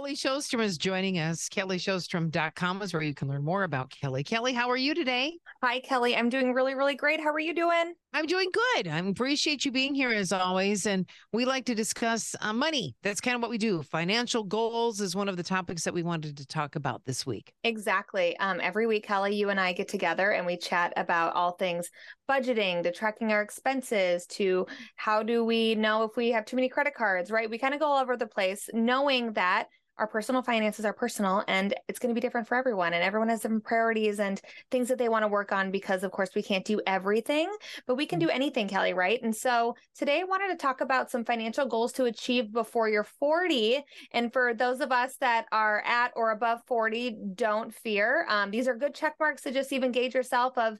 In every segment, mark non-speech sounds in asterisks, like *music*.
Kelly Sjostrom is joining us. KellySjostrom.com is where you can learn more about Kelly. Kelly, how are you today? Hi, Kelly. I'm doing really, really great. How are you doing? I'm doing good. I appreciate you being here as always. And we like to discuss uh, money. That's kind of what we do. Financial goals is one of the topics that we wanted to talk about this week. Exactly. Um, every week, Kelly, you and I get together and we chat about all things budgeting to tracking our expenses to how do we know if we have too many credit cards, right? We kind of go all over the place knowing that our personal finances are personal and it's going to be different for everyone and everyone has different priorities and things that they want to work on because of course we can't do everything but we can do anything kelly right and so today i wanted to talk about some financial goals to achieve before you're 40 and for those of us that are at or above 40 don't fear um, these are good check marks to just even gauge yourself of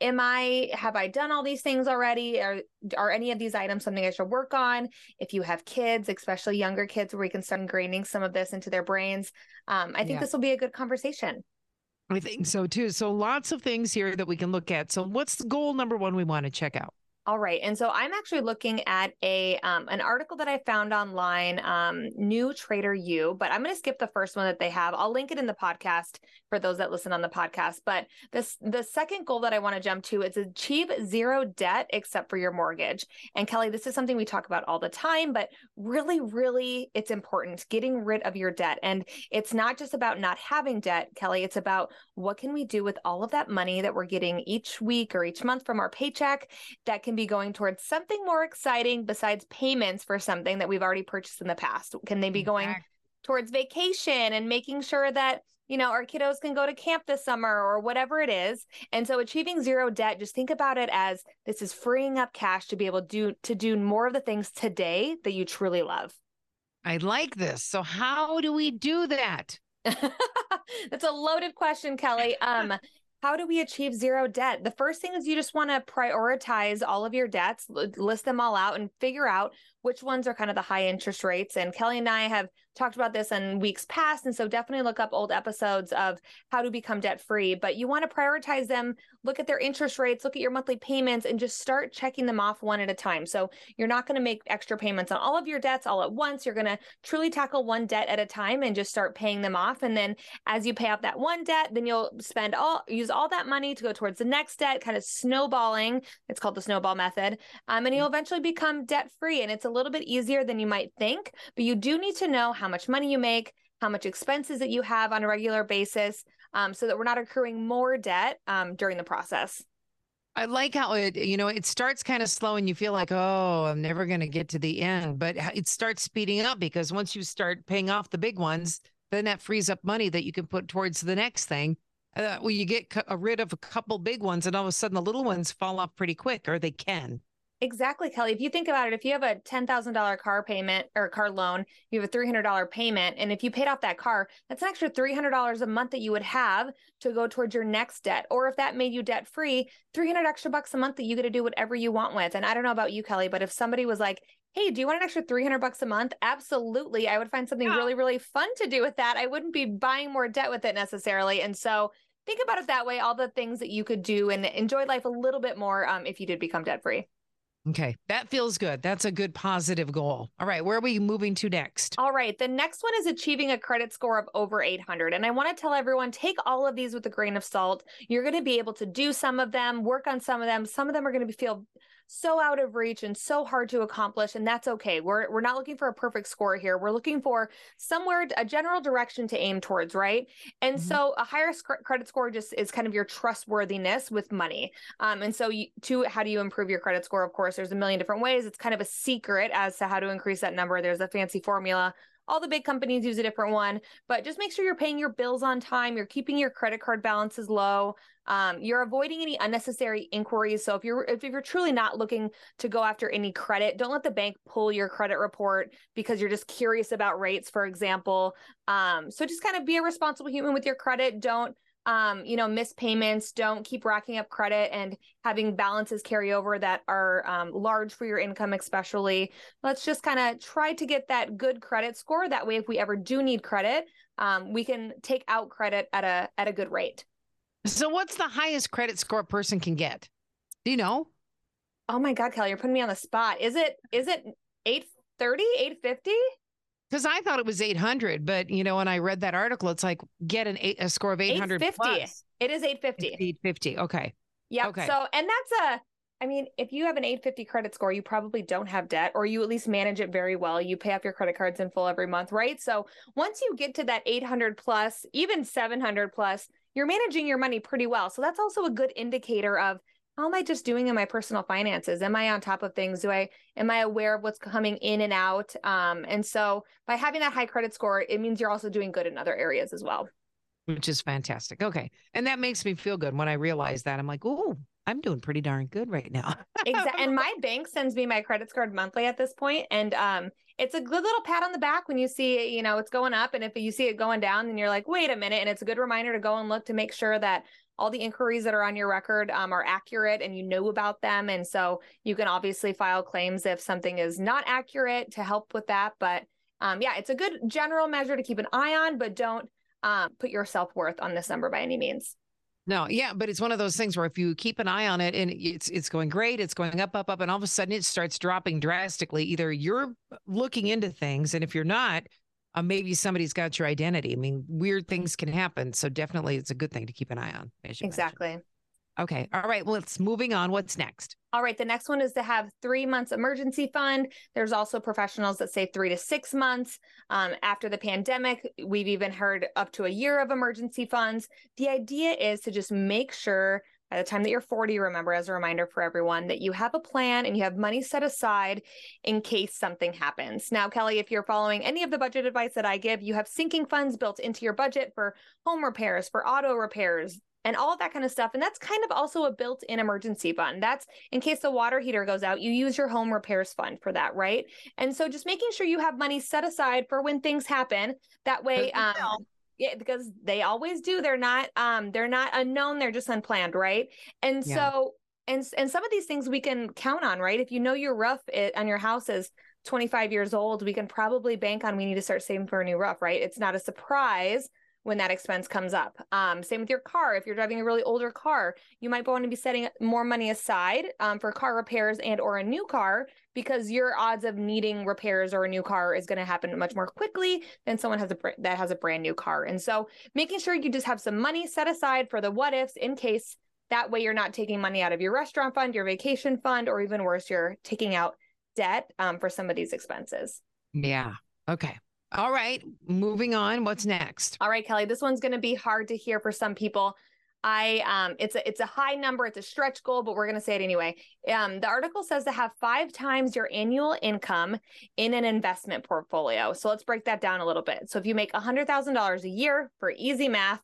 am i have i done all these things already are, are any of these items something i should work on if you have kids especially younger kids where we can start ingraining some of this into their brains. Um, I think yeah. this will be a good conversation. I think so too. So lots of things here that we can look at. So what's the goal number one we want to check out? All right, and so I'm actually looking at a um, an article that I found online, um, New Trader U, but I'm going to skip the first one that they have. I'll link it in the podcast for those that listen on the podcast. But this the second goal that I want to jump to is achieve zero debt except for your mortgage. And Kelly, this is something we talk about all the time, but really, really, it's important getting rid of your debt. And it's not just about not having debt, Kelly. It's about what can we do with all of that money that we're getting each week or each month from our paycheck that can be going towards something more exciting besides payments for something that we've already purchased in the past? Can they be going towards vacation and making sure that you know, our kiddos can go to camp this summer or whatever it is. And so achieving zero debt, just think about it as this is freeing up cash to be able to do to do more of the things today that you truly love. I like this. So how do we do that? *laughs* That's a loaded question, Kelly. Um how do we achieve zero debt? The first thing is you just want to prioritize all of your debts, list them all out, and figure out which ones are kind of the high interest rates. And Kelly and I have talked about this in weeks past. And so definitely look up old episodes of how to become debt free. But you want to prioritize them, look at their interest rates, look at your monthly payments, and just start checking them off one at a time. So you're not going to make extra payments on all of your debts all at once. You're going to truly tackle one debt at a time and just start paying them off. And then as you pay off that one debt, then you'll spend all, use all that money to go towards the next debt, kind of snowballing. It's called the snowball method. Um, and you'll eventually become debt free. And it's a little bit easier than you might think, but you do need to know how much money you make, how much expenses that you have on a regular basis, um, so that we're not accruing more debt um, during the process. I like how it, you know, it starts kind of slow and you feel like, oh, I'm never going to get to the end. But it starts speeding up because once you start paying off the big ones, then that frees up money that you can put towards the next thing. Uh, well, you get rid of a couple big ones and all of a sudden the little ones fall off pretty quick, or they can. Exactly, Kelly. If you think about it, if you have a $10,000 car payment or car loan, you have a $300 payment. And if you paid off that car, that's an extra $300 a month that you would have to go towards your next debt. Or if that made you debt free, 300 extra bucks a month that you get to do whatever you want with. And I don't know about you, Kelly, but if somebody was like, Hey, do you want an extra 300 bucks a month? Absolutely. I would find something yeah. really, really fun to do with that. I wouldn't be buying more debt with it necessarily. And so think about it that way, all the things that you could do and enjoy life a little bit more um, if you did become debt free. Okay, that feels good. That's a good positive goal. All right, where are we moving to next? All right, the next one is achieving a credit score of over 800. And I want to tell everyone take all of these with a grain of salt. You're going to be able to do some of them, work on some of them. Some of them are going to feel so out of reach and so hard to accomplish and that's okay. We're we're not looking for a perfect score here. We're looking for somewhere a general direction to aim towards right? And mm-hmm. so a higher sc- credit score just is kind of your trustworthiness with money. Um, and so you, to how do you improve your credit score? Of course there's a million different ways. It's kind of a secret as to how to increase that number. There's a fancy formula all the big companies use a different one, but just make sure you're paying your bills on time. You're keeping your credit card balances low. Um, you're avoiding any unnecessary inquiries. So if you're if you're truly not looking to go after any credit, don't let the bank pull your credit report because you're just curious about rates, for example. Um, so just kind of be a responsible human with your credit. Don't um, you know, miss payments, don't keep racking up credit and having balances carry over that are um, large for your income, especially. Let's just kind of try to get that good credit score. That way, if we ever do need credit, um, we can take out credit at a at a good rate. So, what's the highest credit score a person can get? Do you know? Oh my God, Kelly, you're putting me on the spot. Is it is it 830, 850? Because I thought it was 800, but you know, when I read that article, it's like get an eight, a score of 800 850. plus. It is 850. 850. Okay. Yeah. Okay. So, and that's a, I mean, if you have an 850 credit score, you probably don't have debt, or you at least manage it very well. You pay off your credit cards in full every month, right? So once you get to that 800 plus, even 700 plus, you're managing your money pretty well. So that's also a good indicator of how am I just doing in my personal finances? Am I on top of things? Do I am I aware of what's coming in and out? Um, and so by having that high credit score, it means you're also doing good in other areas as well. Which is fantastic. Okay. And that makes me feel good when I realize that. I'm like, oh, I'm doing pretty darn good right now. exactly. And *laughs* my bank sends me my credit card monthly at this point, and um, it's a good little pat on the back when you see you know it's going up, and if you see it going down, then you're like, wait a minute, and it's a good reminder to go and look to make sure that all the inquiries that are on your record um, are accurate and you know about them, and so you can obviously file claims if something is not accurate to help with that. But um, yeah, it's a good general measure to keep an eye on, but don't um, put your self worth on this number by any means. No, yeah, but it's one of those things where if you keep an eye on it and it's it's going great, it's going up, up, up, and all of a sudden it starts dropping drastically. Either you're looking into things, and if you're not, uh, maybe somebody's got your identity. I mean, weird things can happen, so definitely it's a good thing to keep an eye on. Exactly. Mentioned. Okay. All right. Well, let's moving on. What's next? All right. The next one is to have three months emergency fund. There's also professionals that say three to six months. Um, after the pandemic, we've even heard up to a year of emergency funds. The idea is to just make sure by the time that you're 40, remember as a reminder for everyone that you have a plan and you have money set aside in case something happens. Now, Kelly, if you're following any of the budget advice that I give, you have sinking funds built into your budget for home repairs, for auto repairs, and all that kind of stuff. And that's kind of also a built in emergency fund. That's in case the water heater goes out, you use your home repairs fund for that, right? And so just making sure you have money set aside for when things happen. That way, um, yeah, because they always do. They're not um they're not unknown, they're just unplanned, right? And yeah. so and and some of these things we can count on, right? If you know your roof it, on your house is 25 years old, we can probably bank on we need to start saving for a new roof, right? It's not a surprise when that expense comes up. Um, same with your car. If you're driving a really older car, you might want to be setting more money aside um, for car repairs and or a new car because your odds of needing repairs or a new car is going to happen much more quickly than someone has a that has a brand new car. And so making sure you just have some money set aside for the what ifs in case that way you're not taking money out of your restaurant fund, your vacation fund, or even worse, you're taking out debt um, for some of these expenses. Yeah. Okay. All right, moving on. What's next? All right, Kelly, this one's going to be hard to hear for some people. I um it's a it's a high number, it's a stretch goal, but we're going to say it anyway. Um the article says to have 5 times your annual income in an investment portfolio. So let's break that down a little bit. So if you make $100,000 a year for easy math,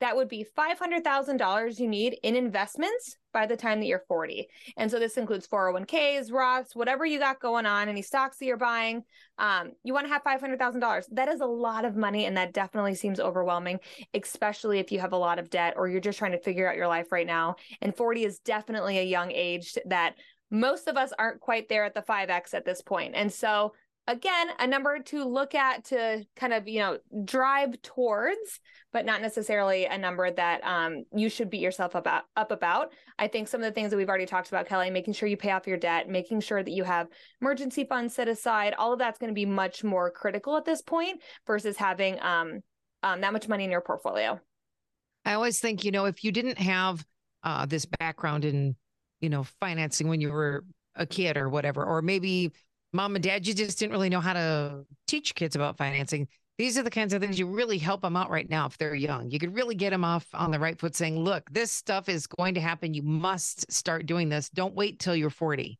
that would be $500,000 you need in investments by the time that you're 40. And so this includes 401ks, Roths, whatever you got going on, any stocks that you're buying. Um, you want to have $500,000. That is a lot of money. And that definitely seems overwhelming, especially if you have a lot of debt or you're just trying to figure out your life right now. And 40 is definitely a young age that most of us aren't quite there at the 5X at this point. And so again a number to look at to kind of you know drive towards but not necessarily a number that um, you should beat yourself about up about. I think some of the things that we've already talked about kelly making sure you pay off your debt making sure that you have emergency funds set aside all of that's going to be much more critical at this point versus having um, um, that much money in your portfolio. I always think you know if you didn't have uh, this background in you know financing when you were a kid or whatever or maybe mom and dad, you just didn't really know how to teach kids about financing. These are the kinds of things you really help them out right now if they're young. You could really get them off on the right foot saying, look, this stuff is going to happen. You must start doing this. Don't wait till you're 40.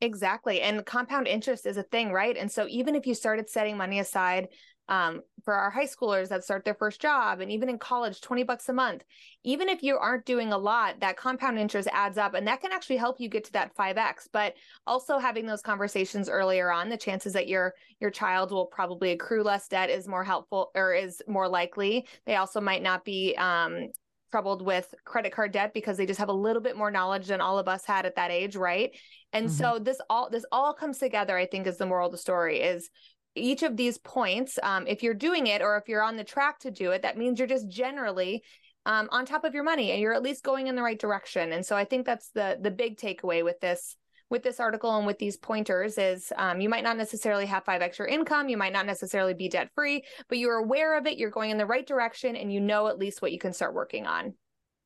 Exactly. And compound interest is a thing, right? And so even if you started setting money aside um, for our high schoolers that start their first job and even in college 20 bucks a month. Even if you aren't doing a lot that compound interest adds up and that can actually help you get to that 5x but also having those conversations earlier on the chances that your your child will probably accrue less debt is more helpful or is more likely. They also might not be um, troubled with credit card debt because they just have a little bit more knowledge than all of us had at that age right? And mm-hmm. so this all this all comes together i think is the moral of the story is each of these points, um, if you're doing it or if you're on the track to do it, that means you're just generally um, on top of your money and you're at least going in the right direction. And so I think that's the the big takeaway with this with this article and with these pointers is um, you might not necessarily have five extra income, you might not necessarily be debt free, but you're aware of it, you're going in the right direction, and you know at least what you can start working on.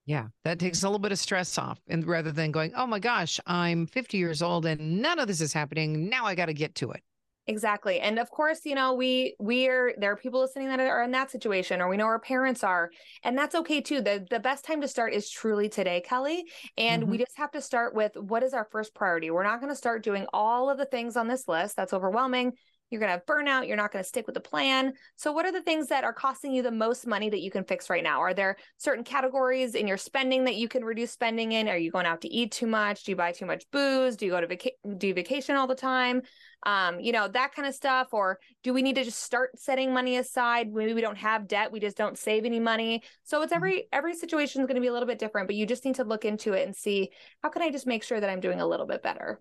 Yeah, that takes a little bit of stress off. And rather than going, oh my gosh, I'm 50 years old and none of this is happening. Now I got to get to it. Exactly. And of course, you know, we we are there are people listening that are in that situation or we know our parents are. And that's okay too. The the best time to start is truly today, Kelly. And mm-hmm. we just have to start with what is our first priority. We're not going to start doing all of the things on this list. That's overwhelming. You're going to have burnout. You're not going to stick with the plan. So, what are the things that are costing you the most money that you can fix right now? Are there certain categories in your spending that you can reduce spending in? Are you going out to eat too much? Do you buy too much booze? Do you go to vaca- do vacation all the time? Um, you know, that kind of stuff. Or do we need to just start setting money aside? Maybe we don't have debt. We just don't save any money. So, it's mm-hmm. every every situation is going to be a little bit different, but you just need to look into it and see how can I just make sure that I'm doing a little bit better.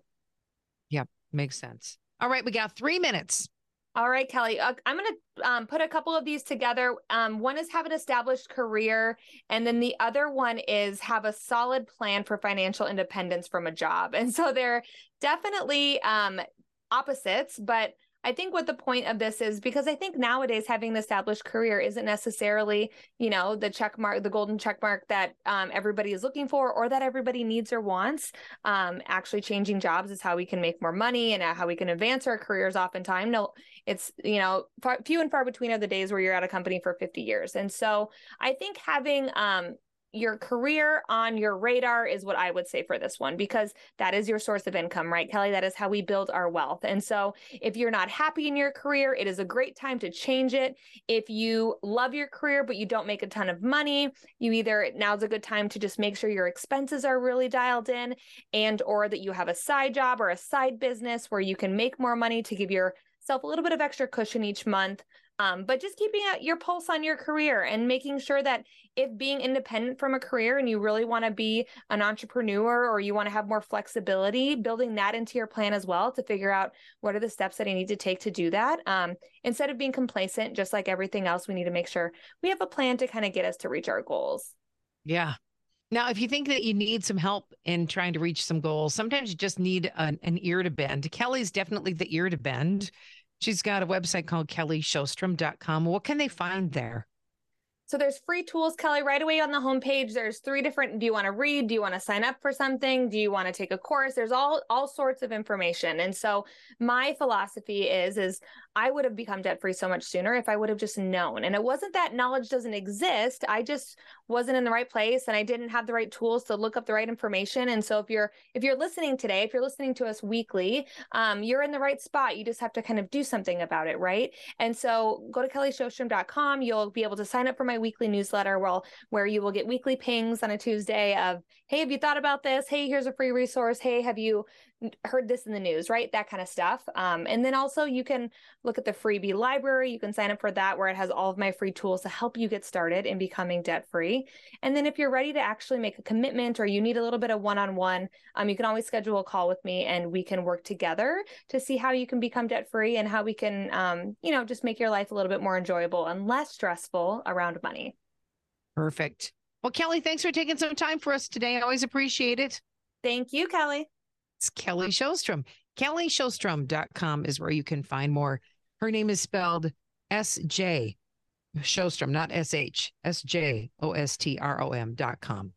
Yep, makes sense. All right, we got three minutes. All right, Kelly. Uh, I'm going to um, put a couple of these together. Um, one is have an established career, and then the other one is have a solid plan for financial independence from a job. *laughs* And so they're definitely um, opposites, but I think what the point of this is because I think nowadays having an established career isn't necessarily, you know, the check mark, the golden check mark that um, everybody is looking for or that everybody needs or wants. Um, actually, changing jobs is how we can make more money and how we can advance our careers. Oftentimes, no, it's you know, far, few and far between are the days where you're at a company for 50 years, and so I think having um, your career on your radar is what I would say for this one because that is your source of income, right, Kelly? That is how we build our wealth. And so if you're not happy in your career, it is a great time to change it. If you love your career but you don't make a ton of money, you either now's a good time to just make sure your expenses are really dialed in and or that you have a side job or a side business where you can make more money to give yourself a little bit of extra cushion each month um, but just keeping your pulse on your career and making sure that if being independent from a career and you really want to be an entrepreneur or you want to have more flexibility, building that into your plan as well to figure out what are the steps that I need to take to do that. Um, instead of being complacent, just like everything else, we need to make sure we have a plan to kind of get us to reach our goals. Yeah. Now, if you think that you need some help in trying to reach some goals, sometimes you just need an, an ear to bend. Kelly's definitely the ear to bend. She's got a website called kellysjostrom.com. What can they find there? So there's free tools, Kelly, right away on the homepage. There's three different. Do you want to read? Do you want to sign up for something? Do you want to take a course? There's all all sorts of information. And so my philosophy is is I would have become debt free so much sooner if I would have just known. And it wasn't that knowledge doesn't exist. I just wasn't in the right place and I didn't have the right tools to look up the right information. And so if you're if you're listening today, if you're listening to us weekly, um, you're in the right spot. You just have to kind of do something about it, right? And so go to kellysjostrom.com. You'll be able to sign up for my weekly newsletter where, where you will get weekly pings on a Tuesday of, hey, have you thought about this? Hey, here's a free resource. Hey, have you heard this in the news, right? That kind of stuff. Um, and then also you can look at the freebie library. You can sign up for that where it has all of my free tools to help you get started in becoming debt free. And then if you're ready to actually make a commitment or you need a little bit of one on one, you can always schedule a call with me and we can work together to see how you can become debt free and how we can, um, you know, just make your life a little bit more enjoyable and less stressful around money. Perfect. Well, Kelly, thanks for taking some time for us today. I always appreciate it. Thank you, Kelly. It's Kelly Sjostrom. KellySjostrom.com is where you can find more. Her name is spelled S J Sjostrom, not S H, S J O S T R O M dot com.